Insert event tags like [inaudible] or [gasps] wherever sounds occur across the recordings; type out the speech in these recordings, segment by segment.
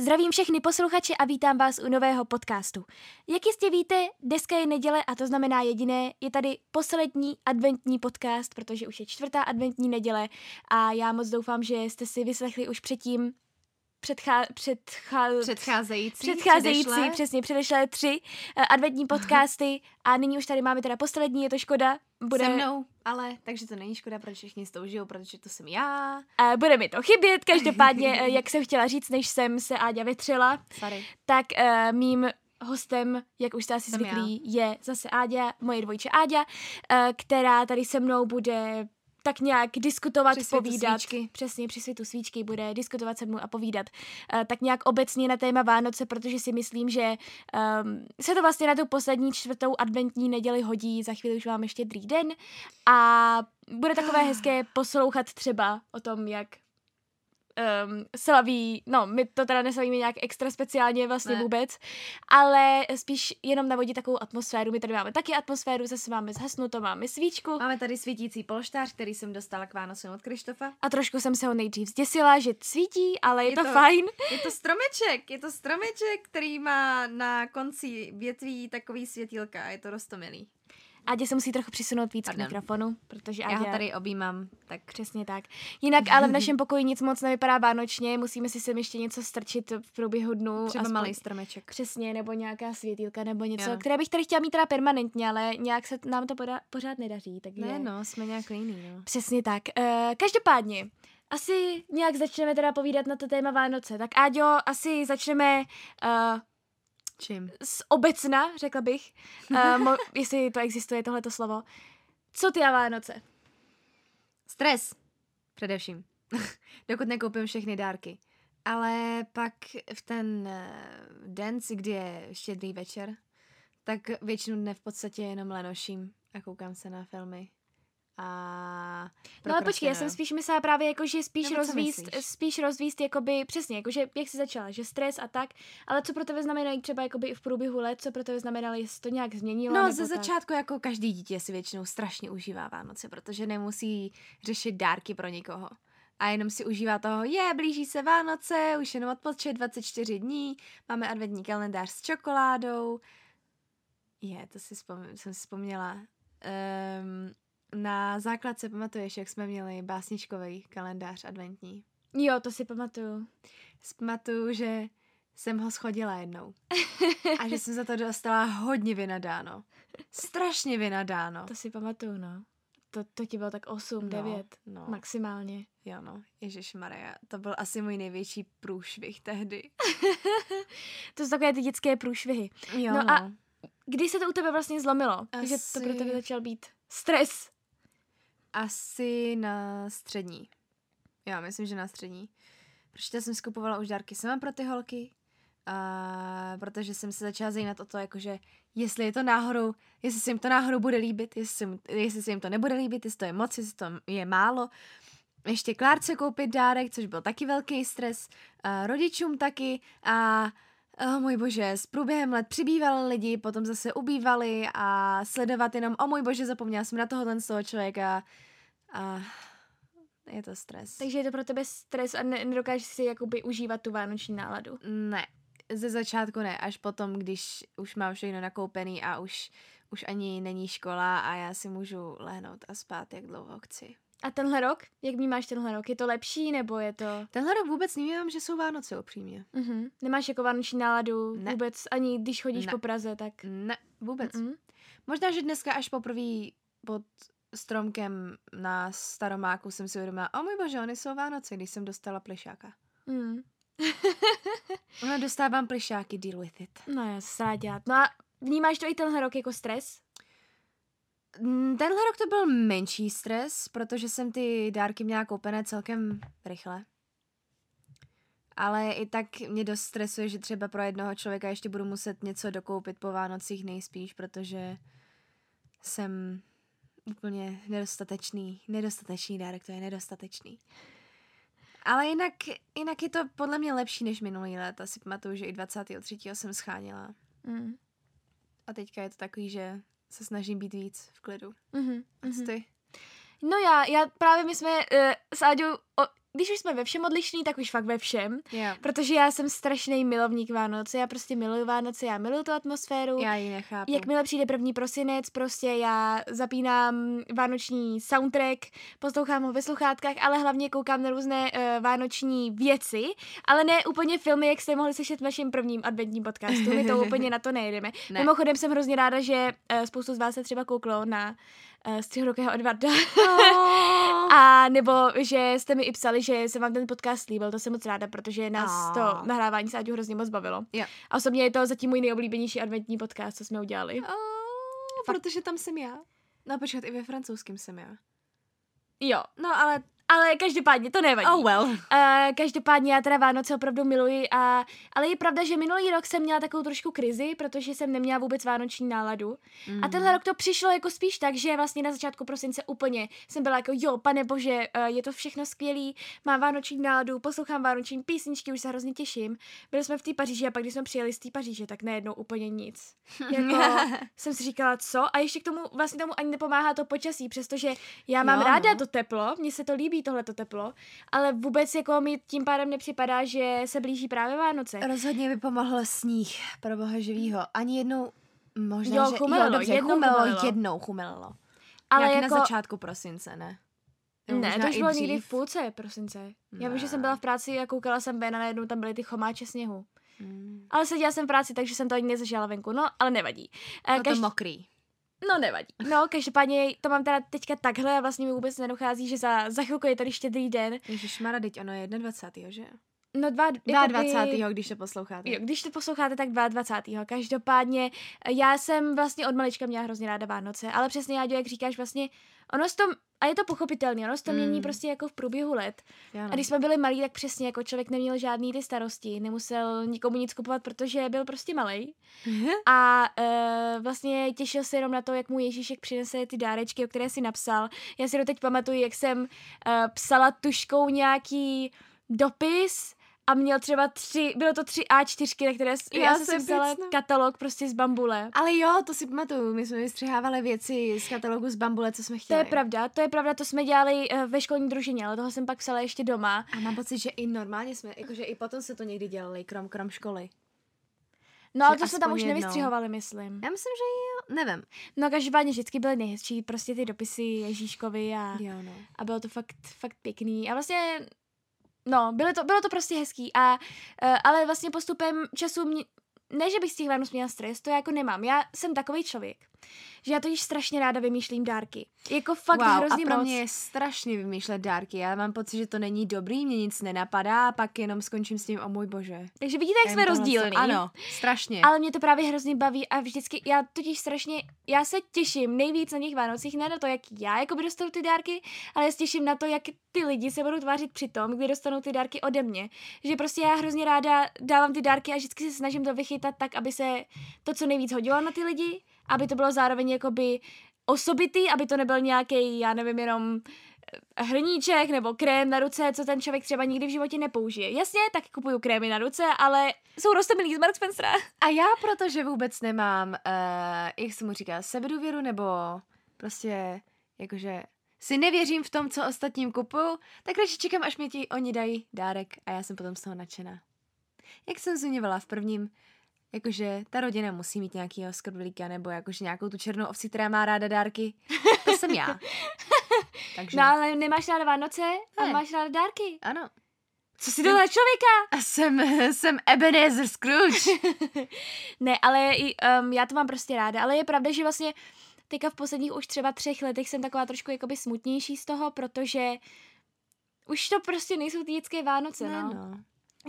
Zdravím všechny posluchače a vítám vás u nového podcastu. Jak jistě víte, dneska je neděle a to znamená jediné, je tady poslední adventní podcast, protože už je čtvrtá adventní neděle a já moc doufám, že jste si vyslechli už předtím předchá, předchá, Předcházející, předcházející, předešlé. přesně, předešlé tři uh, adventní podcasty a nyní už tady máme teda poslední, je to škoda. Bude, Se mnou, ale takže to není škoda, proč všichni s tou žijou, protože to jsem já. Uh, bude mi to chybět, každopádně, uh, jak jsem chtěla říct, než jsem se Áďa vytřela, Sorry. tak uh, mým hostem, jak už jste asi zvyklí, je zase Áďa, moje dvojče Áďa, uh, která tady se mnou bude tak nějak diskutovat, Při povídat. svíčky. Přesně, při světu svíčky bude diskutovat se mnou a povídat. Uh, tak nějak obecně na téma Vánoce, protože si myslím, že um, se to vlastně na tu poslední čtvrtou adventní neděli hodí. Za chvíli už máme štědrý den a bude takové [gasps] hezké poslouchat třeba o tom, jak um, slaví, no my to teda neslavíme nějak extra speciálně vlastně Ne. vůbec, ale spíš jenom navodit takovou atmosféru. My tady máme taky atmosféru, zase máme zhasnutou, máme svíčku Máme tady svítící polštář, který jsem dostala k Vánocům od Krištofa. a trošku jsem se ho nejdřív zděsila, že svítí, ale je, Je to, to- fajn. Je to stromeček, je to stromeček, který má na konci větví takový světílka, je to rostomilý. Adě se musí trochu přisunout víc Pardon. k mikrofonu, protože Já Adě... ho tady objímám, tak Přesně tak. Jinak ale v našem pokoji nic moc nevypadá vánočně, musíme si sem ještě něco strčit v průběhu dnu. třeba aspoň- malý stromeček. Přesně, nebo nějaká světýlka, nebo něco, Jo. které bych tady chtěla mít teda permanentně, ale nějak se nám to poda- pořád nedaří, takže... Ne no, jsme nějak jiný, no. Přesně tak. Uh, každopádně, asi nějak začneme teda povídat na to téma Vánoce. Tak Áďo, asi začneme uh, Čím? z obecna, řekla bych, uh, mo- [laughs] jestli to existuje tohleto slovo. Co ty a Vánoce? Stres. Především. [laughs] Dokud nekoupím všechny dárky. Ale pak v ten eh, den, kdy je štědrý večer, tak většinu dne v podstatě jenom lenoším a koukám se na filmy. A No ale počkej, já jsem spíš myslela právě jako, že spíš Nebo co rozvíst, spíš rozvíst jakoby, přesně, jakože jak jsi začala, že stres a tak, ale co pro tebe znamenají třeba jakoby i v průběhu let, co pro tebe znamenalo, jestli to nějak změnilo, No, ze tak? začátku jako každý dítě si většinou strašně užívá Vánoce, protože nemusí řešit dárky pro nikoho. A jenom si užívá toho, je, blíží se Vánoce, už jenom odpočet 24 dní, máme adventní kalendář s čokoládou. Je, to si vzpom- jsem si vzpomněla. Um, na základce pamatuješ, jak jsme měli básničkový kalendář adventní? Jo, to si pamatuju. Pamatuju, že jsem ho schodila jednou. [laughs] A že jsem za to dostala hodně vynadáno. Strašně vynadáno. To si pamatuju, no. To, to ti bylo tak 8, No, 9 no. maximálně. Jo no, Ježíš Maria, to byl asi můj největší průšvih tehdy. [laughs] To jsou takové ty dětské průšvihy. Jo No a- Kdy se to u tebe vlastně zlomilo? Že to pro Asi- tebe začal být stres. Asi na střední. Jo, myslím, že na střední. Protože jsem skupovala už dárky sama pro ty holky. A protože jsem se začala zajímat o to, jakože jestli je to náhodou, jestli se jim to náhodou bude líbit, jestli se, jim- jestli se jim to nebude líbit, jestli to je moc, jestli to je málo. Ještě Klárce koupit dárek, což byl taky velký stres. A rodičům taky. A Oh, můj bože, s průběhem let přibývali lidi, potom zase ubývali a sledovat jenom, o můj bože, zapomněla jsem na tohohle z toho člověka a je to stres. Takže je to pro tebe stres a ne, nedokážeš si jakoby užívat tu vánoční náladu. Ne, ze začátku ne, až potom, když už mám všechno nakoupený a už, už ani není škola a já si můžu lehnout a spát, jak dlouho chci. A tenhle rok? Jak vnímáš tenhle rok? Je to lepší nebo je to... Tenhle rok vůbec nevím, že jsou Vánoce upřímně. Mhm. Nemáš jako vánoční náladu Ne. vůbec, ani když chodíš Ne. po Praze, tak... Ne, vůbec. Mm-mm. Možná, že dneska až poprvé pod stromkem na Staromáku jsem si uvědomila, o můj bože, oni jsou Vánoce, když jsem dostala plišáka. Mm. Ona dostávám plišáky, deal with it. No já se dělat. No a vnímáš to i tenhle rok jako stres? Mm, Tenhle rok to byl menší stres, protože jsem ty dárky měla koupené celkem rychle. Ale i tak mě dost stresuje, že třeba pro jednoho člověka ještě budu muset něco dokoupit po Vánocích nejspíš, protože jsem úplně nedostatečný, nedostatečný dárek, to je nedostatečný. Ale jinak, jinak je to podle mě lepší než minulý let. Asi pamatuju, že i 23. jsem scháněla. Mm. A teďka je to takový, že se snažím být víc v klidu. Mhm. A mhm. ty? No já, já právě my jsme uh, s Áďou o, když už jsme ve všem odlišní, tak už fakt ve všem. Jo. Protože já jsem strašný milovník Vánoce, já prostě miluju Vánoce, já miluju tu atmosféru. Já ji nechápu. Jakmile přijde první prosinec, prostě já zapínám vánoční soundtrack, poslouchám ho ve sluchátkách, ale hlavně koukám na různé uh, vánoční věci, ale ne úplně filmy, jak jste mohli slyšet v našem prvním adventním podcastu. My to [laughs] úplně na to nejedeme. Ne. Mimochodem jsem hrozně ráda, že uh, spoustu z vás se třeba kouklo na uh, střihrokého Edvarda. Oh. [laughs] A nebo, že jste mi i psali, že se vám ten podcast líbil, to jsem moc ráda, protože nás Oh. to nahrávání s Áďou hrozně moc bavilo. Jo. A osobně je to zatím můj nejoblíbenější adventní podcast, co jsme udělali. Oh, protože tam jsem já. No počkat, i ve francouzském jsem já. Jo, No ale, ale každopádně to nevadí. oh well. Uh, každopádně já teda Vánoce opravdu miluji, a, ale je pravda, že minulý rok jsem měla takovou trošku krizi, protože jsem neměla vůbec vánoční náladu. Mm. A tenhle rok to přišlo jako spíš tak, že vlastně na začátku prosince úplně jsem byla jako jo, pane bože, uh, je to všechno skvělý, mám vánoční náladu, poslouchám vánoční písničky, už se hrozně těším. Byli jsme v té Paříži a pak, když jsme přijeli z té Paříže, tak najednou úplně nic. [laughs] Jako jsem si říkala, co? A ještě k tomu vlastně tomu ani nepomáhá to počasí, přestože já mám Jo, ráda no. to teplo, mně se to líbí tohleto teplo, ale vůbec jako mi tím pádem nepřipadá, že se blíží právě Vánoce. Rozhodně by pomohl sníh, pro boha živýho. Ani jednou, možná, Jo, že... chumelilo, jo, dobře, jednou chumelilo, chumelilo. jednou chumelilo. Ale Nějak jako... na začátku prosince, ne? Ne, to už bylo dřív. někdy v půlce prosince. Já vím, že jsem Ne. byla v práci a koukala jsem ven a najednou tam byly ty chomáče sněhu. Hmm. Ale seděla jsem v práci, takže jsem to ani nezažila venku. No, ale nevadí. Eh, No to mokrý. No, nevadí. No, každopádně to mám teda teďka takhle a vlastně mi vůbec nedochází, že za, za chvilku je tady štědrý den. Ježišmarja, teď ono je 21. že? No, dva, jakoby- 22. když to posloucháte. Jo, když to posloucháte, tak 22. Každopádně eh, já jsem vlastně od malička měla hrozně ráda Vánoce, ale přesně, Jáďo, jak říkáš, vlastně ono se to, a je to pochopitelné, ono se to Mm. mění prostě jako v průběhu let. Jo, no. A když jsme byli malí, tak přesně jako člověk neměl žádný ty starosti, nemusel nikomu nic kupovat, protože byl prostě malý. [laughs] A uh, vlastně těšil se jenom na to, jak mu Ježíšek přinese ty dárečky, o které si napsal. Já si doteď pamatuju, jak jsem uh, psala tuškou nějaký dopis a měl třeba tři, bylo to tři A4, na které já, Já jsem si psala pěcnu. katalog prostě z bambule. Ale jo, to si pamatuju, my jsme vystřihávali věci z katalogu z bambule, co jsme To chtěli. je pravda, to je pravda, to jsme dělali uh, ve školní družině, ale toho jsem pak psala ještě doma. A mám pocit, že i normálně jsme, jakože i potom se to někdy dělali, krom, krom školy. No ale to jsme tam už nevystřihovali, myslím. Já myslím, že jo, nevím. No každopádně vždycky byly nejhezčí prostě ty dopisy Ježíškovi a, Jo, no. a bylo to fakt, fakt pěkný. A vlastně, no, bylo to, bylo to prostě hezký. A, uh, ale vlastně postupem času mě, ne, že bych z těch Vánoc měla stres, to já jako nemám. Já jsem takový člověk, že já totiž strašně ráda vymýšlím dárky. Jako fakt wow, hrozně a pro moc. mě je strašně vymýšlet dárky. Já mám pocit, že to není dobrý, mě nic nenapadá a pak jenom skončím s tím, o můj bože. Takže vidíte, jak jsme rozdílní. Ano, strašně. Ale mě to právě hrozně baví a vždycky, já totiž strašně, já se těším nejvíc na těch Vánocích, ne na to, jak já jakoby dostanu ty dárky, ale já se těším na to, jak ty lidi se budou tvářit při tom, kdy dostanou ty dárky ode mě. Že prostě já hrozně ráda dávám ty dárky a vždycky se snažím to vychytat tak, aby se to co nejvíc hodilo na ty lidi, aby to bylo zároveň jakoby osobitý, aby to nebyl nějaký, já nevím, jenom eh, hrníček nebo krém na ruce, co ten člověk třeba nikdy v životě nepoužije. Jasně, tak kupuju krémy na ruce, ale jsou rostomilý z Mark Spencera. A já, protože vůbec nemám, uh, jak se mu říká, sebedůvěru, nebo prostě, jakože si nevěřím v tom, co ostatním kupuju, tak radši čekám, až mi ti oni dají dárek a já jsem potom z toho nadšená. Jak jsem zmiňovala v prvním, jakože ta rodina musí mít nějakýho skrbelíka, nebo jakože nějakou tu černou ovci, která má ráda dárky. To jsem já. [laughs] Takže, No ale nemáš ráda Vánoce a Ne. máš ráda dárky. ano. Co si to za člověka? A jsem, jsem Ebenezer Scrooge. [laughs] Ne, ale i, um, já to mám prostě ráda, ale je pravda, že vlastně teďka v posledních už třeba třech letech jsem taková trošku jakoby smutnější z toho, protože už to prostě nejsou ty dětské Vánoce, Ne, no. no.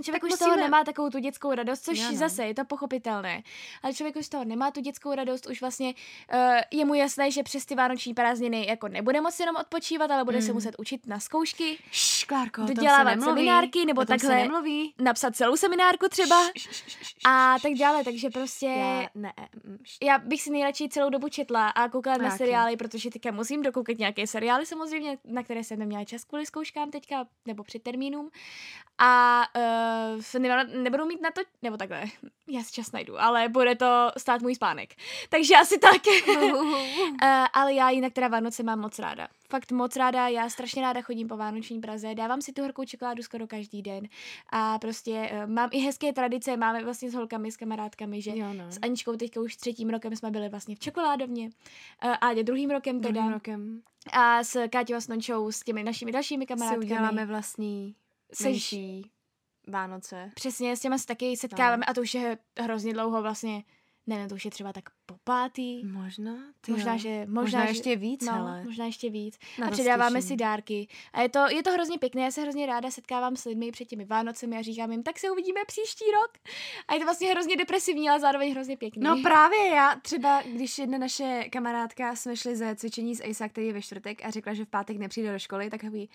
Člověk Tak už z toho nemá takovou tu dětskou radost, což Jo, no. zase je to pochopitelné. Ale člověk už z toho nemá tu dětskou radost, už vlastně uh, je mu jasné, že přes ty vánoční prázdniny jako nebude moci jenom odpočívat, ale bude mm. se Mm. muset učit na zkoušky, Šš, Klárko, se Dodělávat nemluví. seminárky, nebo takhle- se nemluví. napsat celou seminárku třeba Š, š, š, š, a tak dále, takže prostě... Já, ne, mm, Já bych si nejradši celou dobu četla a koukala na seriály, protože teďka musím dokoukat nějaké seriály samozřejmě, na které jsem neměla čas kvůli zkouškám teďka, nebo před termínům. A uh, ne, nebudu mít na to, nebo takhle, já si čas najdu, ale bude to stát můj spánek. Takže asi tak. uh, [laughs] ale já jinak teda Vánoce mám moc ráda. fakt moc ráda, já strašně ráda chodím po Vánoční Praze, dávám si tu horkou čokoládu skoro každý den a prostě uh, mám i hezké tradice, máme vlastně s holkami, s kamarádkami, že Jo, no. s Aničkou teďka už třetím rokem jsme byli vlastně v čokoládovně uh, a druhým rokem teda Druhým rokem a s Káťou a s Nončou, s těmi našimi dalšími si kamarádkami. uděláme vlastní menší Vánoce. Přesně, s těma se taky setkáváme a to už je hrozně dlouho vlastně, nevím, to už je třeba tak po pátý, Možná? Ty možná, jo. že, možná, možná že, ještě víc, no, hele. možná ještě víc. Na a předáváme těším. si dárky. A je to, je to hrozně pěkné, já se hrozně ráda setkávám s lidmi před těmi Vánocemi a říkám jim, tak se uvidíme příští rok. A je to vlastně hrozně depresivní, ale zároveň hrozně pěkný. No právě já třeba, když jedna naše kamarádka jsme šli ze cvičení s ASA, který je ve čtvrtek a řekla, že v pátek nepřijde do školy, tak takový,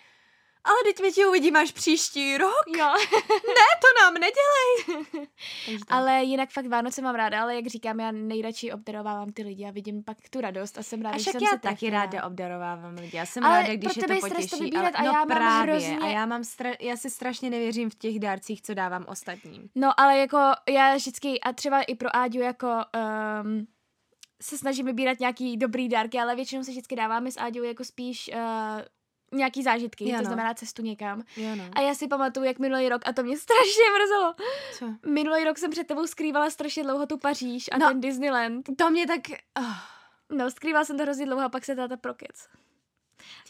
ale teď my tě uvidíme až příští rok, jo. [laughs] to nám nedělej. Ale jinak fakt Vánoce mám ráda, ale jak říkám, já nejradši obdarovávám ty lidi a vidím pak tu radost a jsem ráda, a že jsem já se taky trefila. ráda obdarovávám lidi. Já jsem Ale ráda, když pro je tebe to je stres to potěší. vybírat ale, a no já mám právě. hrozně- A já, mám stra- já si strašně nevěřím v těch dárcích, co dávám ostatním. No, ale jako já vždycky, a třeba i pro Áďu jako um, se snažím vybírat nějaký dobrý dárky, ale většinou se vždycky dáváme s Áďou jako spíš uh, nějaký zážitky, Jo, to no. znamená cestu někam. Jo no. A já si pamatuju, jak minulý rok, a to mě [laughs] strašně mrzelo, Co? minulý rok jsem před tebou skrývala strašně dlouho tu Paříž a No. ten Disneyland. To mě tak... Oh. No, skrývala jsem to hrozně dlouho a pak se táta prokec.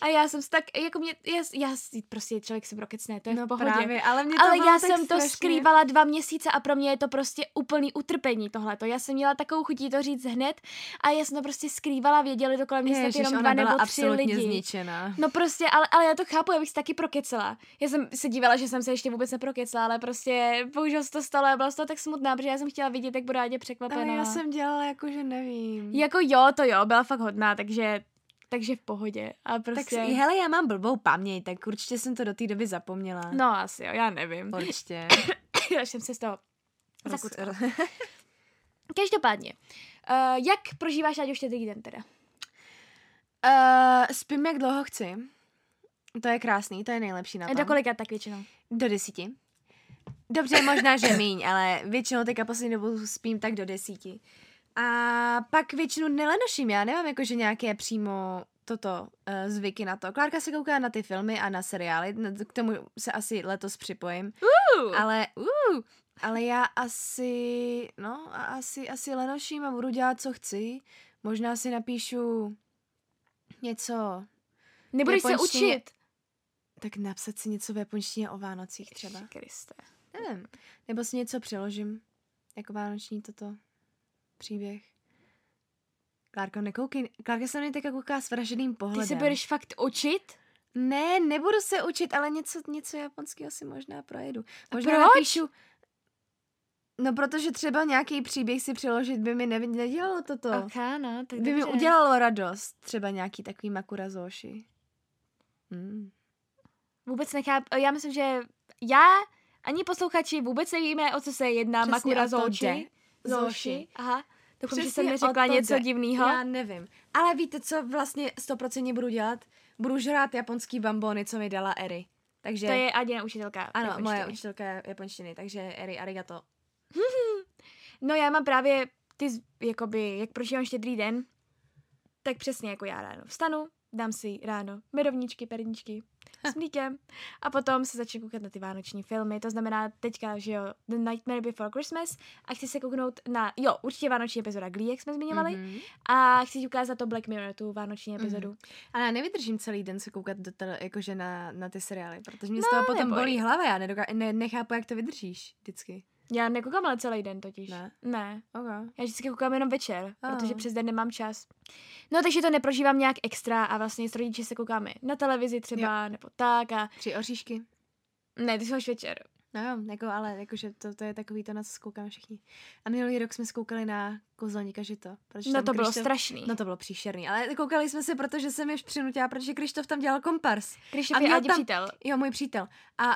A já jsem si tak, jako mě, já, já si- prostě člověk se prokecne, to je No v pohodě. právě, ale mě to Ale já jsem to strašně- skrývala dva měsíce a pro mě je to prostě úplný utrpení tohleto. Já jsem měla takovou chutí to říct hned a já jsem to prostě skrývala, věděli to kolem mě snad jenom dva byla nebo tři absolutně lidi. zničená. No prostě, ale, ale já to chápu, já bych se taky prokecela. Já jsem se dívala, že jsem se ještě vůbec neprokecela, ale prostě bohužel se to stalo a byla z toho tak smutná, protože já jsem chtěla vidět, jak bude Ádě překvapená. Ale já jsem dělala jako, že nevím. Jako jo, to jo, byla fakt hodná, takže, takže v pohodě. A Tak prostě... si, hele, já mám blbou paměť, tak určitě jsem to do té doby zapomněla. No asi jo, já nevím. Určitě. [coughs] Až jsem se z toho Roz-. [laughs] Každopádně, uh, jak prožíváš ať už štědrý den teda? Uh, spím, jak dlouho chci. To je krásný, to je nejlepší na tom. Do kolika tak většinou? Do desíti. Dobře, možná, že míň, ale většinou teďka poslední dobu spím tak do desíti. A pak většinu nelenoším, já nemám jakože nějaké přímo toto uh, zvyky na to. Klárka se kouká na ty filmy a na seriály, k tomu se asi letos připojím. Uh. Ale, uh, ale já asi, no, a asi, asi lenoším a budu dělat, co chci. Možná si napíšu něco, Nebudeš se učit? tak napsat si něco v japonštině o Vánocích třeba. Kriste. Nevím. Nebo si něco přeložím. Jako vánoční toto příběh. Klárko, nekoukej. Klárka se na mě teďka kouká s vraženým pohledem. Ty se budeš fakt učit? Ne, nebudu se učit, ale něco, něco japonského si možná projedu. Možná proč? napíšu... No, protože třeba nějaký příběh si přeložit by mi nedělalo toto. Ok, no, tak By mi dobře. udělalo radost. Třeba nějaký takový makurazoši. Hmm. Vůbec nechápu. Já myslím, že já ani posluchači vůbec nevíme, o co se jedná. Přesně Makura Zoshi. Zoshi. Zoshi. Aha. Doufám, že jsem neřekla něco divného. Já nevím. Ale víte, co vlastně 100% budu dělat? Budu žrát japonský bambony, co mi dala Eri. Takže... To je Aděna učitelka. Ano, japonštiny. moje učitelka japonštiny, takže Eri, arigato. [laughs] No já mám právě ty, jakoby, jak prožívám štědrý den, tak přesně jako já ráno vstanu, dám si ráno medovníčky, perničky s mlíkem a potom se začnu koukat na ty vánoční filmy. To znamená teďka, že jo, The Nightmare Before Christmas a chci se kouknout na, jo, určitě vánoční epizoda Glee, jak jsme zmiňovali, Mm-hmm. a chci ti ukázat to Black Mirror, tu vánoční epizodu. Mhm. Ale já nevydržím celý den se koukat do tele, jakože na, na ty seriály, protože mě z No, toho potom neboj. bolí hlava, já nedoka- ne, nechápu, jak to vydržíš vždycky. Já nekoukám ale celý den totiž. Ne? Ne. Okay. Já vždycky koukám jenom večer, Ah. protože přes den nemám čas. No takže to neprožívám nějak extra a vlastně s rodiči se koukáme na televizi třeba, nebo tak a Tři oříšky. ne, ty jsou až večer. No jo, jako, ale jakože to, to je takový to, na co zkoukáme všichni. A minulý rok jsme zkoukali na kouzelníka žito. Protože No tam to bylo Krištof- strašný. No to bylo příšerný, ale koukali jsme se, protože jsem je přinutila, protože Krištof tam dělal kompars. Krištof je tam- přítel. Jo, můj přítel. A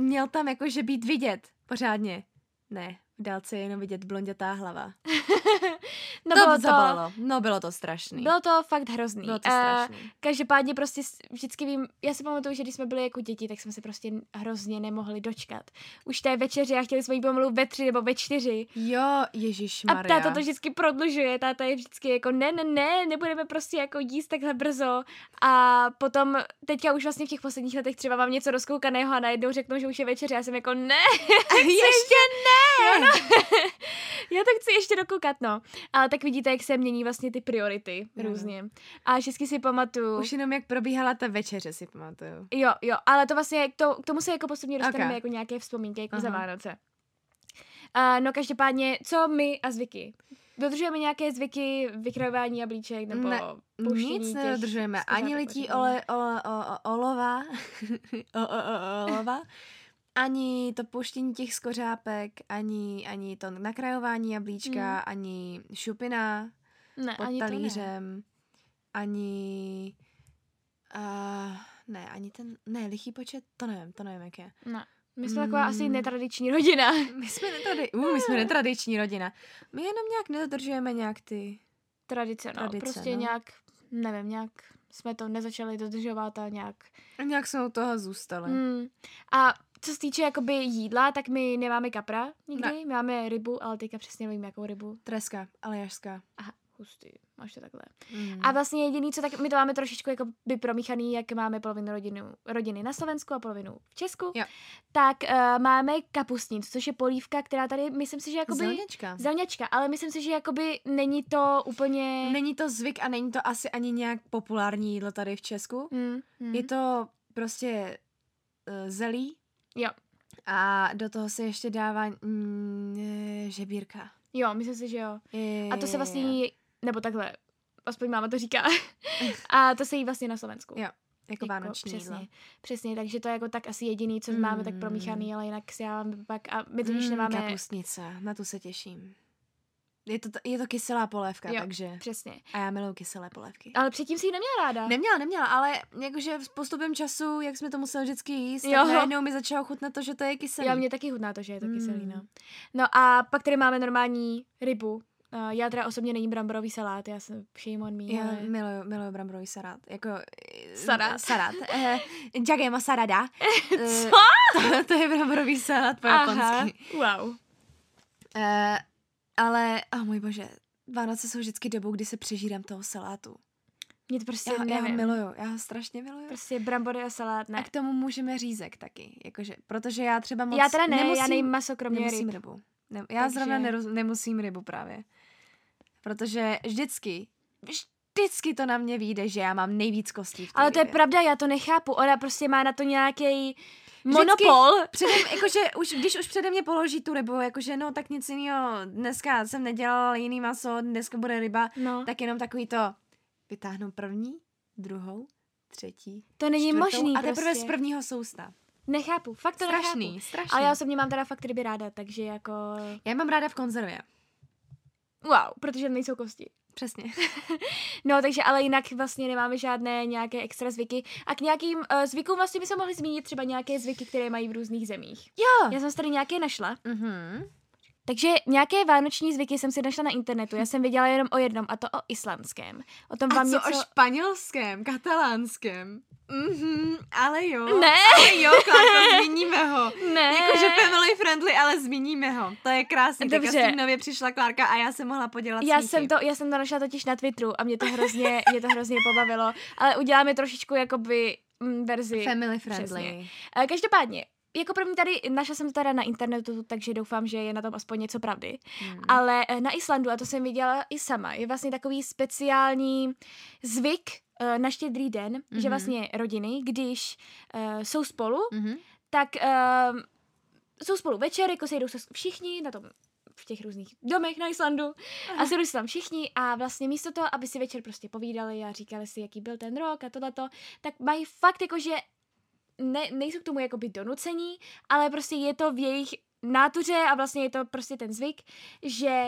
měl tam jakože být vidět pořádně. Ne, v dálce je jenom vidět blondětá hlava. [laughs] No to bylo to, zabolelo. No bylo to strašný. bylo to fakt hrozný. bylo to strašný. Každopádně prostě vždycky vím, já si pamatuju, že když jsme byli jako děti, tak jsme se prostě hrozně nemohli dočkat. Už té večeři a chtěli jsme jí pomalu ve tři nebo ve čtyři. Jo, Ježíš A táta to vždycky prodlužuje, táta je vždycky jako ne, ne, ne, nebudeme prostě jako jíst takhle brzo. A potom teďka už vlastně v těch posledních letech třeba mám něco rozkoukaného a najednou řeknou, že už je večeře. Já jsem jako ne, [laughs] Ještě ne! [laughs] já to chci ještě dokoukat, no. Ale tak vidíte, jak se mění vlastně ty priority no. různě. A vždycky si pamatuju. Už jenom jak probíhala ta večeře si pamatuju. Jo, jo, ale to vlastně, to, k tomu se jako postupně dostaneme Ok. jako nějaké vzpomínky, jako za Aha. Vánoce. Uh, no každopádně, co my a zvyky? Dodržujeme nějaké zvyky vykrajování jablíček nebo Ne, Nic nedodržujeme. Ani lití ole, ole, o, o, olova, o, o, o, olova, [laughs] ani to pouštění těch skořápek, ani, ani to nakrajování jablíčka, Mm. ani šupina Ne, pod ani talířem, ani... Uh, ne, ani ten... Ne, lichý počet, to nevím, to nevím, jak je. Ne. My jsme taková asi Mm. netradiční rodina. [laughs] My jsme, netradi- uh, my jsme [laughs] netradiční rodina. My jenom nějak nedodržujeme nějak ty... Tradice, no. Tradice, prostě no. nějak, nevím, nějak jsme to nezačali dodržovat a nějak. Nějak jsme u toho zůstali. Hmm. A co se týče jakoby jídla, tak my nemáme kapra nikdy. My máme rybu, ale teďka přesně nevím, jakou rybu. Treska, aljašská. Aha, hustý, máš to takhle. Mm. A vlastně jediný, co tak my to máme trošičku jako by promíchaný, jak máme polovinu rodiny, rodiny na Slovensku a polovinu v Česku, Jo. tak uh, máme kapustnic, což je polívka, která tady, myslím si, že jakoby... Zelněčka. Zelňačka, ale myslím si, že jakoby není to úplně... Není to zvyk a není to asi ani nějak populární jídlo tady v Česku. Hmm, hmm. Je to prostě uh, zelí Jo. a do toho se ještě dává mm, eh, žebírka. Jo, myslím si, že jo. Je, A to se vlastně jí, nebo takhle, aspoň máma to říká, [laughs] a to se jí vlastně na Slovensku. Jo, jako vánoční přesně, jídlo. přesně, takže to je jako tak asi jediný, co máme tak Mm. promíchaný, ale jinak si já pak, a my totiž Mm, nemáme, Kapustnice, na tu se těším. Je to, je to kyselá polévka, Jo. takže... přesně. A já miluji kyselé polévky. Ale předtím si ji neměla ráda. Neměla, neměla, ale jakože s postupem času, jak jsme to museli vždycky jíst, Jo. tak najednou mi začalo chutnat to, že to je kyselý. Já mě taky chutná to, že je to kyselý, Mm. no. No a pak tady máme normální rybu. Uh, já teda osobně nejím bramborový salát, já jsem shame on me, Já ale... miluju, miluju bramborový salát. Jako, eh, Salát. [laughs] Salát. Eh, Jagema sarada. [laughs] Eh, Co? To, to je bramborový salát po Aha, japonsky. wow. Eh, ale, oh můj bože, Vánoce jsou vždycky dobou, kdy se přežírám toho salátu. Mě to prostě Já, já ho nevím. miluju, já ho strašně miluju. Prostě brambory a salát, A ne. k tomu můžeme řízek taky, jakože, protože já třeba moc já teda ne, nemusím, já nejím maso kromě nemusím ryb. rybu. Ne, já Takže- zrovna neroz, nemusím rybu právě. Protože vždycky, vždycky to na mě vyjde, že já mám nejvíc kostí v Ale to je pravda, já to nechápu. Ona prostě má na to nějaký monopol. Předem, jakože už, když už přede mě položí tu rybu, jakože no tak nic jiného, dneska jsem nedělala jiný maso, dneska bude ryba, No, tak jenom takový to, vytáhnu první, druhou, třetí, to není čtvrtou možný a teprve prostě. z prvního sousta. Nechápu, fakt to strašný, nechápu. strašný. Ale já osobně mám teda fakt ryby ráda, takže jako... já je mám ráda v konzervě. Wow, protože nejsou kosti. Přesně. [laughs] No, takže ale jinak vlastně nemáme žádné nějaké extra zvyky. A k nějakým uh, zvykům vlastně bychom mohli zmínit třeba nějaké zvyky, které mají v různých zemích. Jo. Já jsem tady nějaké našla. Mhm. Takže nějaké vánoční zvyky jsem si našla na internetu. Já jsem věděla jenom o jednom, a to o islandském. O tom A vám co něco... o španělském, katalánském? Mhm, ale jo. Ne, Ale jo, Klárko, zmíníme ho. ne. Jakože family friendly, ale zmíníme ho. To je krásný. Teďka s Dobře. tím nově přišla Klárka a já jsem mohla podělat Já smíchy. jsem, to, já jsem to našla totiž na Twitteru a mě to hrozně, [laughs] mě to hrozně pobavilo. Ale uděláme trošičku jakoby mm, verzi. Family Přesně. friendly. Eh, Každopádně, jako první tady, našla jsem to teda na internetu, takže doufám, že je na tom aspoň něco pravdy. Hmm. Ale eh, na Islandu, a to jsem viděla i sama, je vlastně takový speciální zvyk eh, na štědrý den, mm-hmm. že Mhm. vlastně rodiny, když uh, jsou spolu, Mhm. tak uh, jsou spolu večer, jako sejdou se všichni na tom v těch různých domech na Islandu a sejdou se tam všichni a vlastně místo toho, aby si večer prostě povídali a říkali si, jaký byl ten rok a tohleto, tak mají fakt jako, že ne, nejsou k tomu jakoby donucení, ale prostě je to v jejich nátuře a vlastně je to prostě ten zvyk, že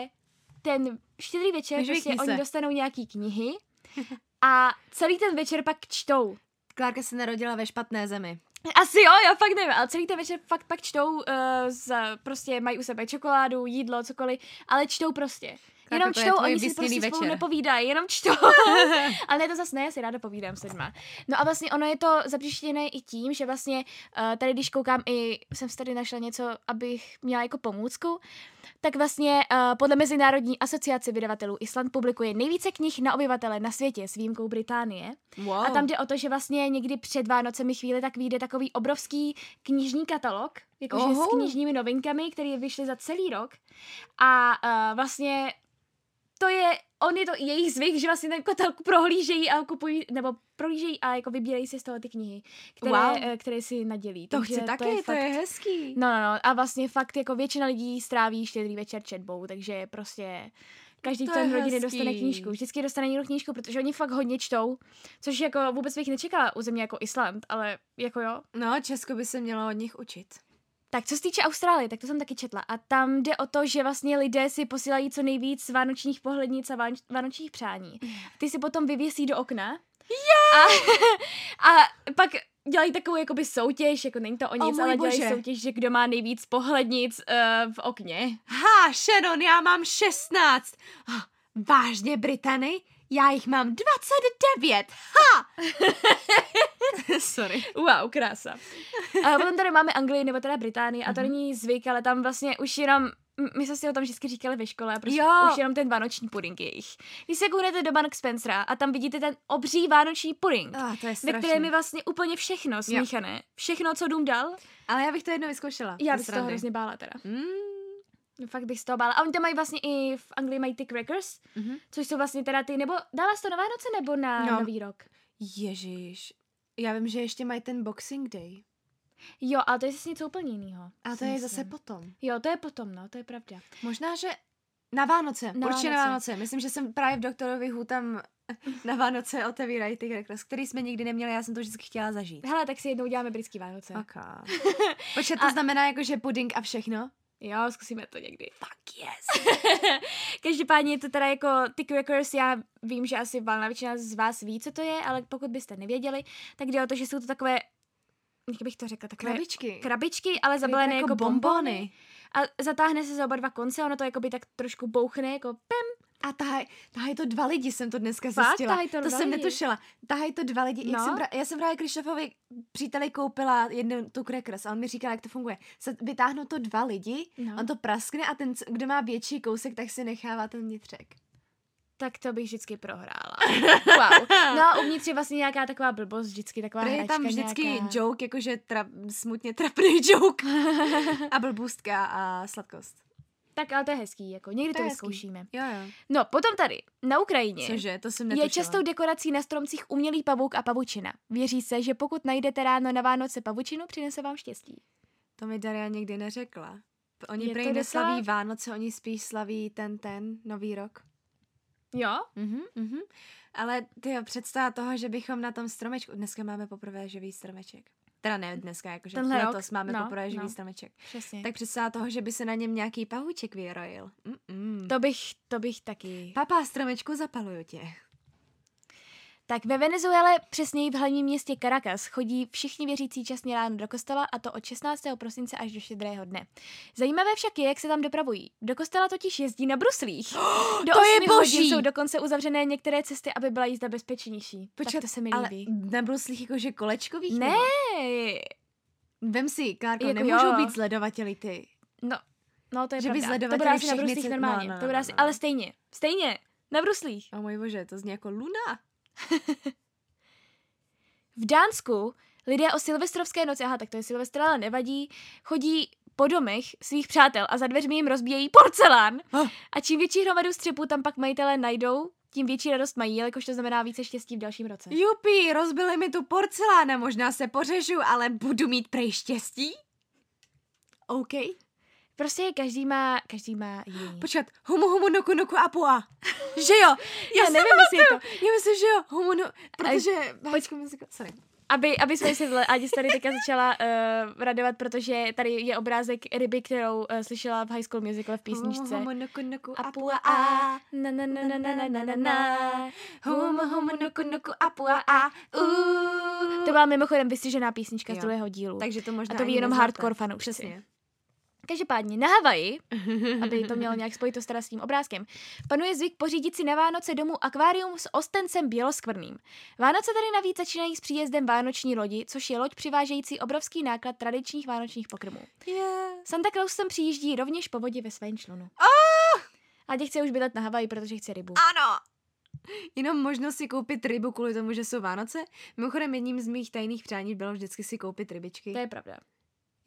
ten štědrý večer Vyžvihni prostě oni dostanou nějaký knihy [laughs] a celý ten večer pak čtou. Klárka se narodila ve špatné zemi. Asi jo, já fakt nevím, ale celý ten večer fakt pak čtou, uh, z, prostě mají u sebe čokoládu, jídlo, cokoliv, ale čtou prostě. Tak Jenom to je čtou, oni si prostě spolu večer. nepovídají, jenom čtou. [laughs] Ale ne, to zase ne, já si ráda povídám s lidma. No a vlastně ono je to zapříštěné i tím, že vlastně uh, tady, když koukám i, jsem si tady našla něco, abych měla jako pomůcku, tak vlastně uh, podle Mezinárodní asociace vydavatelů Island publikuje nejvíce knih na obyvatele na světě s výjimkou Británie. Wow. A tam jde o to, že vlastně někdy před Vánocemi chvíli tak vyjde takový obrovský knižní katalog, jakože s knižními novinkami, které vyšly za celý rok. A uh, vlastně to je, on je to jejich zvyk, že vlastně ten katalog prohlížejí a kupují, nebo prohlížejí a jako vybírají si z toho ty knihy, které, Wow. eh, které si nadělí. to Takže chci taky, je to fakt, je hezký. No, no, no. A vlastně fakt jako většina lidí stráví štědrý večer četbou, takže prostě každý To člen je rodiny hezký. dostane knížku. Vždycky dostane někdo knížku, protože oni fakt hodně čtou, což jako vůbec bych nečekala u země jako Island, ale jako jo. No, Česko by se mělo od nich učit. Tak co se týče Austrálie, tak to jsem taky četla. A tam jde o to, že vlastně lidé si posílají co nejvíc vánočních pohlednic a vánoč, vánočních přání. Ty si potom vyvěsí do okna. A, [laughs] a pak dělají takovou jakoby soutěž, jako není to o nic, můj ale dělají bože. soutěž, že kdo má nejvíc pohlednic uh, v okně. Ha, Shannon, já mám 16. Ah, Vážně, Britany? Já jich mám 29. Ha! [laughs] Sorry. Wow, krása. [laughs] A potom tady máme Anglii nebo teda Británii a to Mhm. není zvyk, ale tam vlastně už jenom my jsme si o tom vždycky říkali ve škole a prostě Jo. už jenom ten vánoční puding jejich. Když se kouknete do Mark Spencera a tam vidíte ten obří vánoční puding, Ah, to je ve kterém je vlastně úplně všechno smíchané. Všechno, co dům dal, Ale já bych to jednou vyzkoušela. já bych se toho hrozně bála teda. Mm. No, fakt bych se toho bála. A oni tam mají vlastně i v Anglii mají ty crackers, Mhm. což jsou vlastně teda ty, nebo dává to na Vánoce nebo na No. Nový rok? Ježíš. Já vím, že ještě mají ten Boxing Day. Jo, ale to je zase něco úplně jiného. A to je zase potom. Jo, to je potom, no, to je pravda. Možná, že na Vánoce. Na Určitě na Vánoce. Vánoce. Myslím, že jsem právě v doktorovi Who tam [laughs] na Vánoce otevírají ty crackers, který jsme nikdy neměli, já jsem to vždycky chtěla zažít. Hele, tak si jednou uděláme britský Vánoce. Okay. [laughs] Počkej, to A- znamená jako, že puding a všechno? Jo, zkusíme to někdy. Fuck yes. [laughs] Každopádně je to teda jako ty crackers, já vím, že asi valná většina z vás ví, co to je, ale pokud byste nevěděli, tak jde o to, že jsou to takové, jak bych to řekla, takové Krabičky. krabičky, ale zabalené jako, bombony. A zatáhne se za oba dva konce, ono to jakoby tak trošku bouchne, jako pem. A tahaj, tahaj to dva lidi, jsem to dneska Fakt? zjistila. Tahají to to jsem lidi? netušila. Tahaj to dva lidi. Jak No. jsem pra, já jsem právě Krištofovi příteli koupila jednu tu crackers a on mi říkal, jak to funguje. Se vytáhnou to dva lidi, No. on to praskne a ten, kdo má větší kousek, tak si nechává ten vnitřek. Tak to bych vždycky prohrála. [laughs] Wow. No a uvnitř je vlastně nějaká taková blbost, vždycky taková Prý je hračka tam vždycky nějaká. joke, jakože tra, smutně trapný [laughs] joke. [laughs] a blbůstka a sladkost. Tak ale to je hezký, jako někdy To to, vyzkoušíme. Jo, jo. No, potom tady, na Ukrajině. Cože, to jsem netušila. Je častou dekorací na stromcích umělý pavouk a pavučina. Věří se, že pokud najdete ráno na Vánoce pavučinu, přinese vám štěstí. To mi Daria nikdy neřekla. Oni Je prý neslaví docela- Vánoce, oni spíš slaví ten ten nový rok. Jo? Mhm, mhm. Ale ty představa toho, že bychom na tom stromečku, dneska máme poprvé živý stromeček. Teda ne dneska, jakože Tenhle rok? letos máme No, poprvé živý no. stromeček. Přesně. Tak představa toho, že by se na něm nějaký pahůček vyrojil. Mm-mm. To bych, to bych taky. Papa, stromečku, zapaluju tě. Tak ve Venezuele, přesněji v hlavním městě Caracas, chodí všichni věřící časně ráno do kostela a to od 16. prosince až do štědrého dne. Zajímavé však je, jak se tam dopravují. Do kostela totiž jezdí na bruslích. [gasps] Do to je 8 hodin boží! jsou dokonce uzavřené některé cesty, aby byla jízda bezpečnější. Počkat, tak to se mi Ale líbí. na bruslích jakože kolečkových? Ne, nebo? Vem si, Klárko, Jako nemůžou jo. být sledovateli ty. no, no to je Že by pravda. To sledovateli bude asi na bruslích normálně. no, no, to no, asi, no. ale stejně. Stejně. Na bruslích. O můj bože, to zní jako luna. V Dánsku lidé o silvestrovské noci, aha, tak to je silvestr, ale nevadí, chodí po domech svých přátel a za dveřmi jim rozbíjejí porcelán. Ah. A čím větší hromadu střepů tam pak majitelé najdou, tím větší radost mají, jelikož to znamená více štěstí v dalším roce. Jupi, rozbili mi tu porcelána, možná se pořežu, ale budu mít prej štěstí? OK. Prostě každý má, každý má jiný. Počkat, humu humu noku noku apua. [laughs] Že jo? Já si nevím, jestli je to. Já myslím, že jo. Humu no, protože... Počkej, Sorry. aby, aby jsme si Adi se tady teďka začala uh, radovat, protože tady je obrázek ryby, kterou uh, slyšela v High School Musical v písničce. Homo noku noku Apua a, na na na na na na na na na. Homo homo noku noku apua a. Uh. To byla mimochodem vystřižená písnička z Jo. druhého dílu. Takže to možná A to ví jenom hardcore fanoušci. Přesně. Každopádně na Havaji, aby to mělo nějak spojitost teda s tím obrázkem, panuje zvyk pořídit si na Vánoce domů akvárium s ostencem běloskvrným. Vánoce tady navíc začínají s příjezdem vánoční lodi, což je loď přivážející obrovský náklad tradičních vánočních pokrmů. Yeah. Santa Claus sem přijíždí rovněž po vodě ve svém člunu. Oh! A tě chce už bydlet na Havaji, protože chce rybu. Ano. Jenom možnost si koupit rybu kvůli tomu, že jsou Vánoce. Mimochodem jedním z mých tajných přání bylo vždycky si koupit rybičky. To je pravda.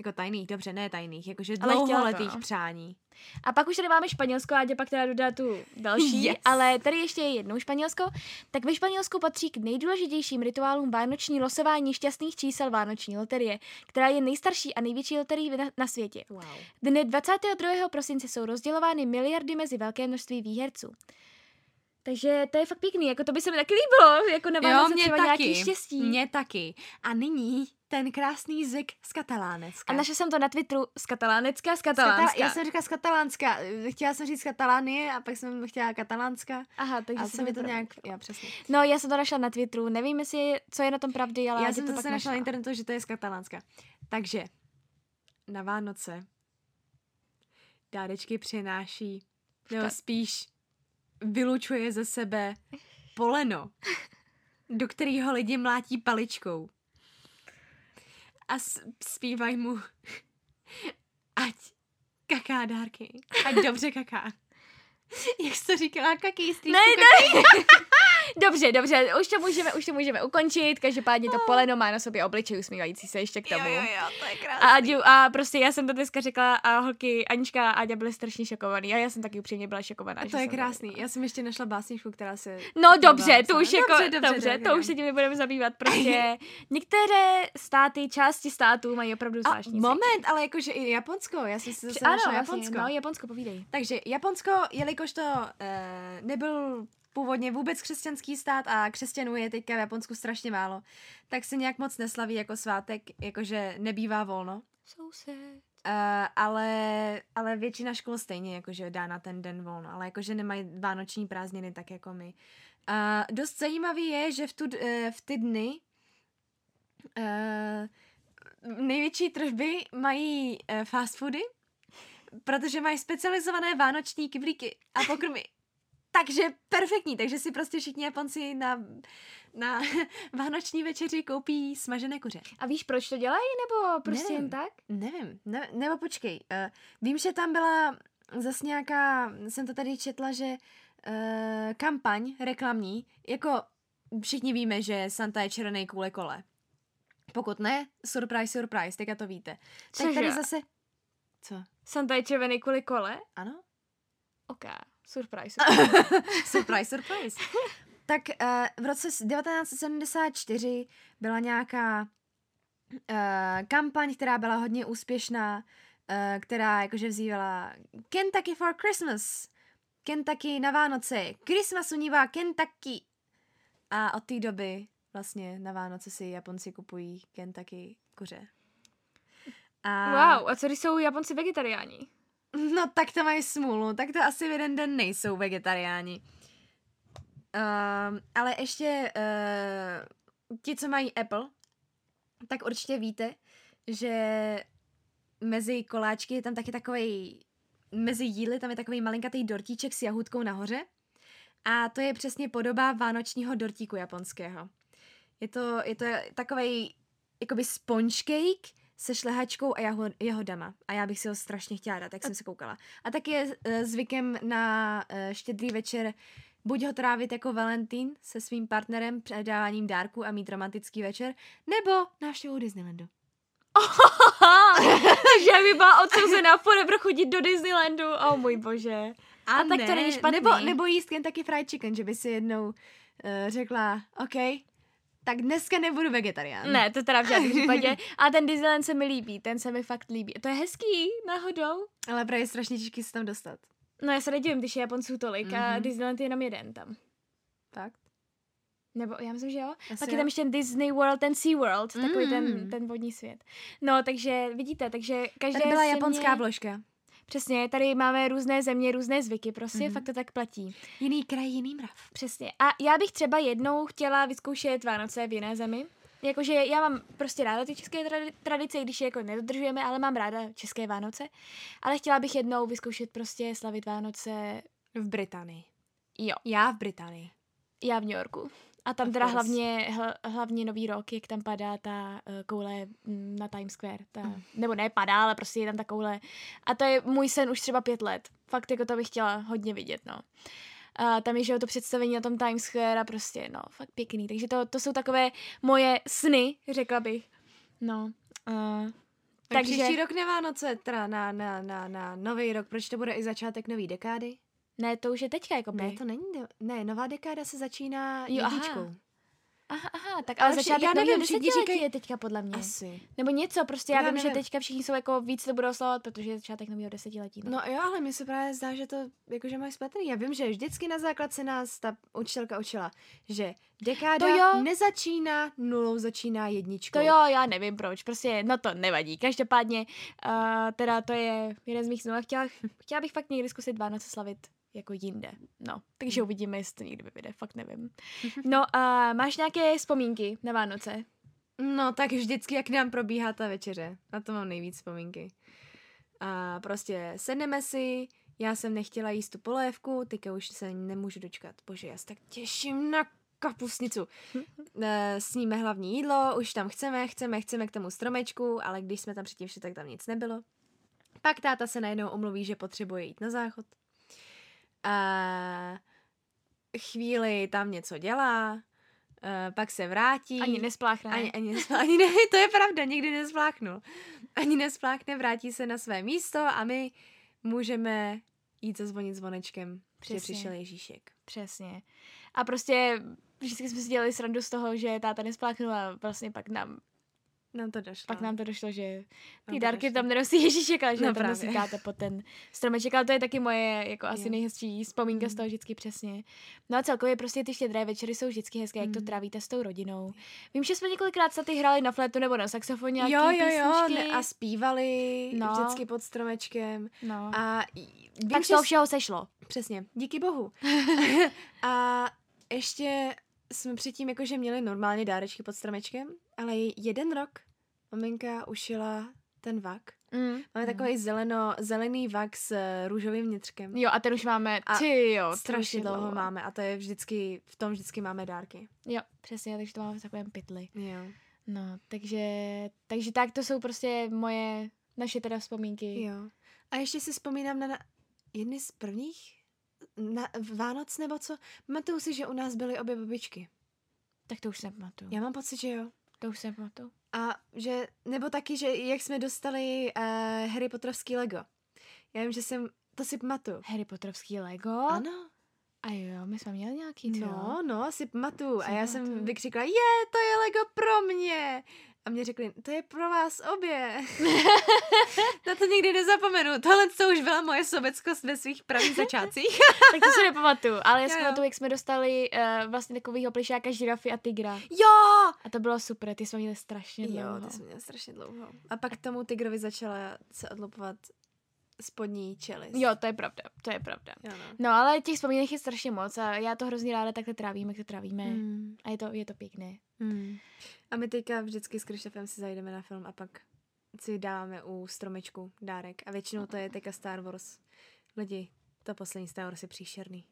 Jako tajných, dobře, ne tajných, jakože dlouholetých no. přání. A pak už tady máme Španělsko, a pak teda dodá tu další, [laughs] Yes. ale tady ještě je jednou Španělsko. Tak ve Španělsku patří k nejdůležitějším rituálům vánoční losování šťastných čísel Vánoční loterie, která je nejstarší a největší loterií na, na světě. Wow. Dne 22. prosince jsou rozdělovány miliardy mezi velké množství výherců. Takže to je fakt pěkný, jako to by se mi taky líbilo, jako na Vánoce třeba nějaký štěstí. Mně taky. A nyní ten krásný zyk z Katalánecka. A našla jsem to na Twitteru z katalánecka, z Z katalánska. Já jsem říkala z Katalánska. Chtěla jsem říct Katalánie a pak jsem chtěla Katalánska. Aha, takže A si se mi to nějak... Já přesně. No, já jsem to našla na Twitteru, nevím, jestli je, co je na tom pravdy, ale Já jsem to zase pak našla na našla. internetu, že to je z Katalánska. Takže na Vánoce dárečky přináší, nebo spíš vylučuje ze sebe poleno, do kterého lidi mlátí paličkou. A zpívají mu, [laughs] ať kaká dárky, ať dobře kaká. [laughs] Jak jsi to říkala, kaký strýčku, Ne, kaký. [laughs] Dobře, dobře, už to můžeme, už to můžeme ukončit, každopádně to poleno má na sobě obličej usmívající se ještě k tomu. Jo, jo, jo, to je A, krásný. Aďu, a prostě já jsem to dneska řekla a holky Anička a Aďa byly strašně šokovaný a já jsem taky upřímně byla šokovaná. A že to je krásný. řekla. Já jsem ještě našla básničku, která se... No dobře, to už jako, dobře, dobře, dobře, dobře to už se tím nebudeme zabývat, [laughs] prostě některé státy, části států mají opravdu A zvláštní moment, ale jakože i Japonsko, já jsem si zase Ano, našla vlastně, Japonsko. no Japonsko, povídej. Takže Japonsko, jelikož to eh, nebyl původně vůbec křesťanský stát a křesťanů je teďka v Japonsku strašně málo, tak se nějak moc neslaví jako svátek, jakože nebývá volno. So sad. Uh, ale, ale většina škol stejně jakože dá na ten den volno, ale jakože nemají vánoční prázdniny tak jako my. Uh, dost zajímavý je, že v, tu, uh, v ty dny uh, největší tržby mají uh, fast foody, protože mají specializované vánoční kyblíky a pokrmy. Takže perfektní, takže si prostě všichni Japonci na, na [laughs] vánoční večeři koupí smažené kuře. A víš, proč to dělají, nebo prostě Nevím. jen tak? Nevím, ne, nebo počkej. Uh, vím, že tam byla zase nějaká, jsem to tady četla, že uh, kampaň reklamní, jako všichni víme, že Santa je červený kvůli kole. Pokud ne, surprise, surprise, teďka to víte. Tak Cože? tady zase... Co? Santa je červený kvůli kole? Ano? Ok, surprise. [laughs] surprise, surprise. tak uh, v roce 1974 byla nějaká uh, kampaň, která byla hodně úspěšná, uh, která jakože vzývala Kentucky for Christmas, Kentucky na Vánoce, Christmas unívá Kentucky. A od té doby vlastně na Vánoce si Japonci kupují Kentucky kuře. A... Wow, a co když jsou Japonci vegetariáni? [laughs] No tak to mají smůlu, tak to asi v jeden den nejsou vegetariáni. Um, ale ještě uh, ti, co mají Apple, tak určitě víte, že mezi koláčky je tam taky takový mezi jíly tam je takový malinkatý dortíček s jahůdkou nahoře. A to je přesně podoba vánočního dortíku japonského. Je to, je to takový jakoby sponge cake se šlehačkou a jaho, jahodama. A já bych si ho strašně chtěla dát, tak jsem se koukala. A tak je e, zvykem na e, štědrý večer buď ho trávit jako Valentín se svým partnerem předáváním dárku a mít romantický večer, nebo návštěvou Disneylandu. Takže já by byla odsouzená forever chodit do Disneylandu. O oh, můj bože. A, A tak to není špatný. Nebo, nebo jíst Kentucky Fried Chicken, že by si jednou uh, řekla, OK, tak dneska nebudu vegetarián. Ne, to teda v žádném [laughs] případě. A ten Disneyland se mi líbí, ten se mi fakt líbí. To je hezký, náhodou. Ale právě je strašně těžký se tam dostat. No já se nedivím, když je Japonců tolik mm-hmm. a Mhm. Disneyland je jenom jeden tam. Fakt? Nebo já myslím, že jo. Asi Pak je tam ještě ten Disney World, ten Sea World, takový Mm. ten, ten vodní svět. No, takže vidíte, takže každé Tady byla japonská vložka. Přesně, tady máme různé země, různé zvyky, prostě, Mhm. fakt to tak platí. Jiný kraj, jiný mrav. Přesně. A já bych třeba jednou chtěla vyzkoušet Vánoce v jiné zemi. Jakože já mám prostě ráda ty české tradi- tradice, i když je jako nedodržujeme, ale mám ráda české Vánoce. Ale chtěla bych jednou vyzkoušet prostě slavit Vánoce, V Británii. jo, Já v Británii. já v New Yorku. A tam teda hlavně, hl, hlavně nový rok, jak tam padá ta uh, koule mm, na Times Square. Ta, Mm. Nebo ne padá, ale prostě je tam ta koule. A to je můj sen už třeba pět let. Fakt jako to bych chtěla hodně vidět, no. A tam je, že to představení na tom Times Square a prostě, no, fakt pěkný. Takže to, to jsou takové moje sny, řekla bych. No. Uh, Tak takže, příští rok na Vánoce, teda na, na, na, na nový rok, proč to bude i začátek nový dekády? Ne, to už je teďka, jako Ne, to není, ne, nová dekáda se začíná Jo, aha. jedničkou. Aha, aha, tak Ale ale začátek já nevím, nového všichni říkají- je teďka podle mě. Asi. Nebo něco, prostě já, Já vím, že nevím. teďka všichni jsou jako víc to budou slavovat, protože je začátek nového desetiletí. No jo, ale mi se právě zdá, že to jakože mají spletný. Já vím, že vždycky na základce nás ta učitelka učila, že dekáda To jo. nezačíná nulou, začíná jedničkou. To jo, já nevím proč, prostě no to nevadí. Každopádně, uh, teda to je jeden z mých snů a chtěla, chtěla bych fakt někdy zkusit Vánoce slavit jako jinde. No, takže Hmm. uvidíme, jestli to někdy vyjde, fakt nevím. No a máš nějaké vzpomínky na Vánoce? No tak vždycky, jak nám probíhá ta večeře. Na to mám nejvíc vzpomínky. A prostě sedneme si, já jsem nechtěla jíst tu polévku, teďka už se nemůžu dočkat. Bože, já se tak těším na kapusnicu. [laughs] Eh, Sníme hlavní jídlo, už tam chceme, chceme, chceme k tomu stromečku, ale když jsme tam předtím šli, tak tam nic nebylo. Pak táta se najednou omluví, že potřebuje jít na záchod. A chvíli tam něco dělá, eh, pak se vrátí. Ani nespláchne. Ani, ani, ani ne, [laughs] to je pravda, nikdy nespláchnul. Ani nespláchne, vrátí se na své místo a my můžeme jít zazvonit zvonečkem, že Přesně. přišel Ježíšek. Přesně. A prostě vždycky jsme si dělali srandu z toho, že táta nespláchnul a vlastně pak nám, Nám to došlo. pak nám to došlo, že Nám ty to dárky došlo. tam nenosí Ježíšek, ale že No tam právě. nosí táta pod ten stromeček, ale to je taky moje jako asi Jo. nejhezčí vzpomínka z Mm. toho vždycky přesně. No a celkově prostě ty štědré večery jsou vždycky hezké, jak to Mm. trávíte s tou rodinou. Vím, že jsme několikrát se ty hráli na flétu nebo na saxofon nějaký Jo, jo, jo, písničky. ne, a zpívali No. vždycky pod stromečkem. no. A vím, tak z že toho všeho sešlo. Přesně, díky bohu. [laughs] a ještě jsme předtím jakože měli normálně dárečky pod stromečkem, ale jeden rok maminka ušila ten vak. Mm. Máme takový zeleno, zelený vak s eh, růžovým vnitřkem. Jo, a ten už máme, A ty jo, Strašně dlouho máme a to je vždycky, v tom vždycky máme dárky. Jo, přesně, takže to máme v takovém pytli. Jo. No, takže, takže tak to jsou prostě moje, naše teda vzpomínky. jo. A ještě si vzpomínám na, na jedny z prvních na Vánoc nebo co. Pamatuju si, že u nás byly obě babičky. Tak to už se nepamatuju. Já mám pocit, že jo. To už se nepamatuju. A že, nebo taky, že jak jsme dostali uh, Harry Potterovský Lego. Já vím, že jsem, to si pamatuju. Harry Potterovský Lego? Ano. A jo, my jsme měli nějaký? No, no, si pamatuju. A já pamatuju. jsem vykřikla, je, to je Lego pro mě. A mě řekli, to je pro vás obě. [laughs] [laughs] Na to nikdy nezapomenu. Tohle to už byla moje sobeckost ve svých pravých [laughs] začátcích. tak to si nepamatuju, ale já si pamatuju, jak jsme dostali uh, vlastně takovýho plišáka, žirafy a tygra. jo! A to bylo super, ty jsme měli strašně dlouho. Jo, to jsem měla strašně dlouho. A pak tomu tigrovi začala se odlupovat spodní čelist. Jo, to je pravda, to je pravda. Jo, no. No, ale těch vzpomínek je strašně moc a já to hrozně ráda takhle trávím, jak to trávíme. Mm. A je to, je to pěkné. Mm. A my teďka vždycky s Krištofem si zajdeme na film a pak si dáme u stromečku dárek. A většinou to je teďka Star Wars. Lidi, to poslední Star Wars je příšerný.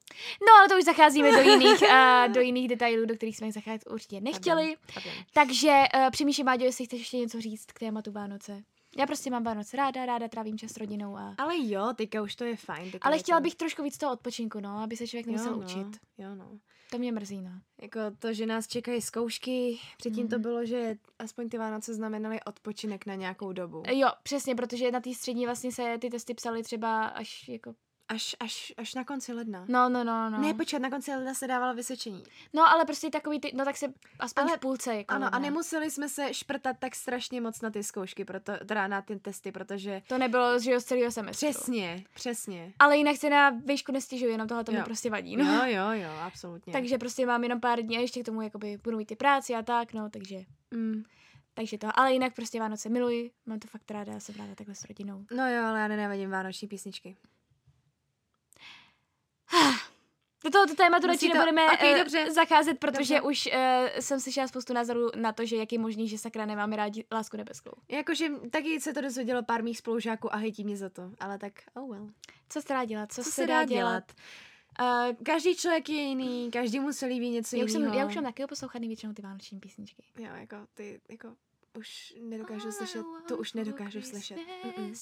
No, ale to už zacházíme do jiných, uh, do jiných detailů, do kterých jsme zacházet určitě nechtěli. Pardon. Takže uh, přemýšlím, Máďo, jestli chceš ještě něco říct k tématu Vánoce. Já prostě mám Vánoce ráda, ráda trávím čas s rodinou a... Ale jo, teďka už to je fajn. Ale chtěla to... bych trošku víc toho odpočinku, no, aby se člověk nemusel jo, no, učit. Jo, no. To mě mrzí, no. Jako to, že nás čekají zkoušky, předtím to Mhm. bylo, že aspoň ty Vánoce znamenaly odpočinek na nějakou dobu. Jo, přesně, protože na té střední vlastně se ty testy psaly třeba až jako Až, až, až na konci ledna. No, no, no, no. Ne, počkat, na konci ledna se dávalo vysvědčení. No, ale prostě takový ty, no tak se aspoň Ale- v půlce, jako Ano, a ledna. nemuseli jsme se šprtat tak strašně moc na ty zkoušky, proto, teda na ty testy, protože... To nebylo, jo, z celého semestru. Přesně, přesně. Ale jinak se na výšku nestěžuji, jenom tohle to mi prostě vadí, no. Jo, jo, jo, absolutně. Takže prostě mám jenom pár dní a ještě k tomu jakoby budu mít ty práci a tak, no, takže, Mm. takže to. Ale jinak prostě Vánoce miluji, mám to fakt ráda, jsem ráda takhle s rodinou. No jo, ale já nenávidím vánoční písničky. [sighs] Do tohoto tématu radši Musí to- nebudeme ok, eh, dobře. zacházet, protože Dobře. už uh, jsem slyšela spoustu názorů na to, že jak je možný, že sakra nemáme rádi lásku nebeskou. Jakože taky se to dozvědělo pár mých spolužáků a hejtí mě za to, ale tak oh well. Co se dá dělat? Co, Co se dá dělat? Uh, Každý člověk je jiný, každý mu se líbí něco já, už jsem, jiného. já už mám taky poslouchaný většinou ty vánoční písničky. Jo, jako ty, jako už nedokážu slyšet, to už nedokážu slyšet. Mm-mm.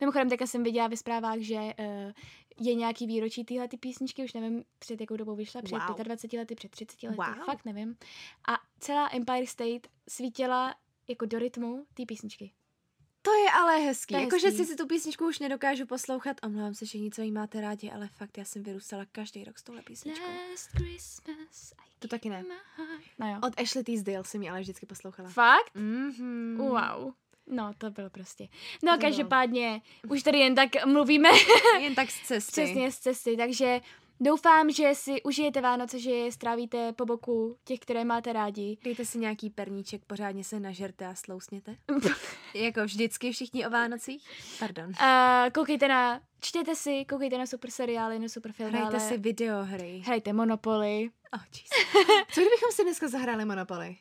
Mimochodem, teďka jsem viděla ve zprávách, že uh, je nějaký výročí tyhle ty písničky, už nevím, před jakou dobou vyšla, před Wow. 25 lety, před 30 lety, Wow. fakt nevím. A celá Empire State svítila jako do rytmu té písničky. To je ale hezký. Jakože si si tu písničku už nedokážu poslouchat. Omlouvám se, že nic jí máte rádi, ale fakt já jsem vyrůstala každý rok s touhle písničkou. Last Christmas, I To taky ne. No jo. Od Ashley Tisdale jsem ji ale vždycky poslouchala. Fakt? Mm-hmm. Wow. No, to bylo prostě. No, To bylo. každopádně, už tady jen tak mluvíme Jen tak z [laughs] cesty. přesně z cesty, takže doufám, že si užijete Vánoce, že je strávíte po boku těch, které máte rádi. Dejte si nějaký perníček, pořádně se nažerte a slousněte. [laughs] jako vždycky všichni o Vánocích. Pardon. A koukejte na, čtěte si, koukejte na super seriály, na super filmy, Hrajte si videohry. hrajte Monopoly. Oh, jeez. Co kdybychom si dneska zahráli Monopoly?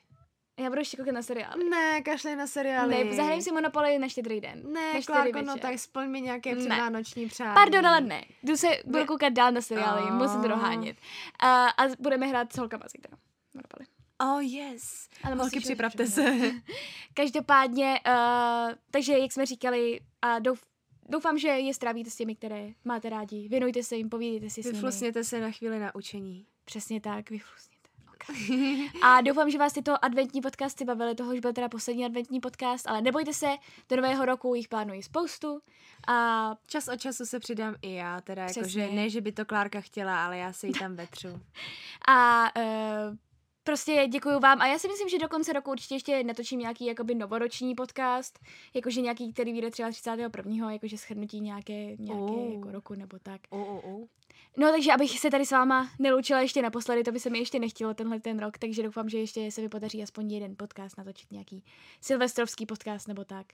Já budu ještě koukat na seriály. Ne, kašli na seriály. Ne, zahrajím si Monopoly na štědrý den. Ne, na Klárko, no tak splň mi nějaké předvánoční přání. Pardon, ale ne. Jdu se, budu Ne. koukat dál na seriály, Oh. musím to dohánět. A, a budeme hrát s holkama zítra. Monopoly. Oh, yes. Ale Holky, připravte připravit. se. [laughs] Každopádně, uh, takže jak jsme říkali, a douf, doufám, že je strávíte s těmi, které máte rádi. Věnujte se jim, povídejte si s nimi. Vyflusněte se na chvíli na učení. Přesně tak, vyflusněte. A doufám, že vás tyto adventní podcasty bavily. Toho už byl teda poslední adventní podcast, ale nebojte se, do nového roku jich plánuji spoustu. A Čas od času se přidám i já, teda jakože ne, že by to Klárka chtěla, ale já se jí tam vetřu. A uh, prostě děkuji vám. A já si myslím, že do konce roku určitě ještě natočím nějaký jakoby novoroční podcast, jakože nějaký, který vyjde třeba 31. jakože shrnutí nějaké, nějaké Oh. jako roku nebo tak. Oh, oh, oh. No takže abych se tady s váma neloučila ještě naposledy, to by se mi ještě nechtělo tenhle ten rok, takže doufám, že ještě se mi podaří aspoň jeden podcast natočit, nějaký silvestrovský podcast nebo tak.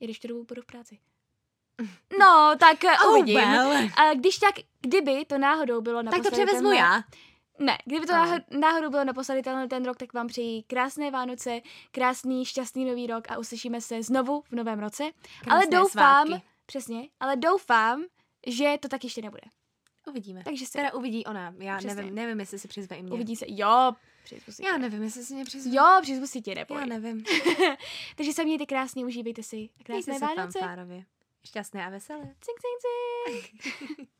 I když tu dobu budu v práci. [laughs] No, tak oh, uvidím. well. A když tak, kdyby to náhodou bylo Tak naposledy to převezmu tenhle- já. Ne, kdyby to Ale. náhodou, bylo naposledy tenhle ten rok, tak vám přeji krásné Vánoce, krásný, šťastný nový rok a uslyšíme se znovu v novém roce. ale Krásné doufám, svátky. přesně, ale doufám, že to tak ještě nebude. Uvidíme. Takže se Teda uvidí ona. Já Přesně. nevím, nevím, jestli si přizve i mě. uvidí se. Jo, přizvu si Já tě. nevím, jestli si mě přizve. Jo, přizvu si tě, neboj. Já nevím. [laughs] Takže se mějte krásně, užívejte si. Mějte Krásné se Vánoce. fanfárově. Šťastné a veselé. Cink, cink, cink. [laughs]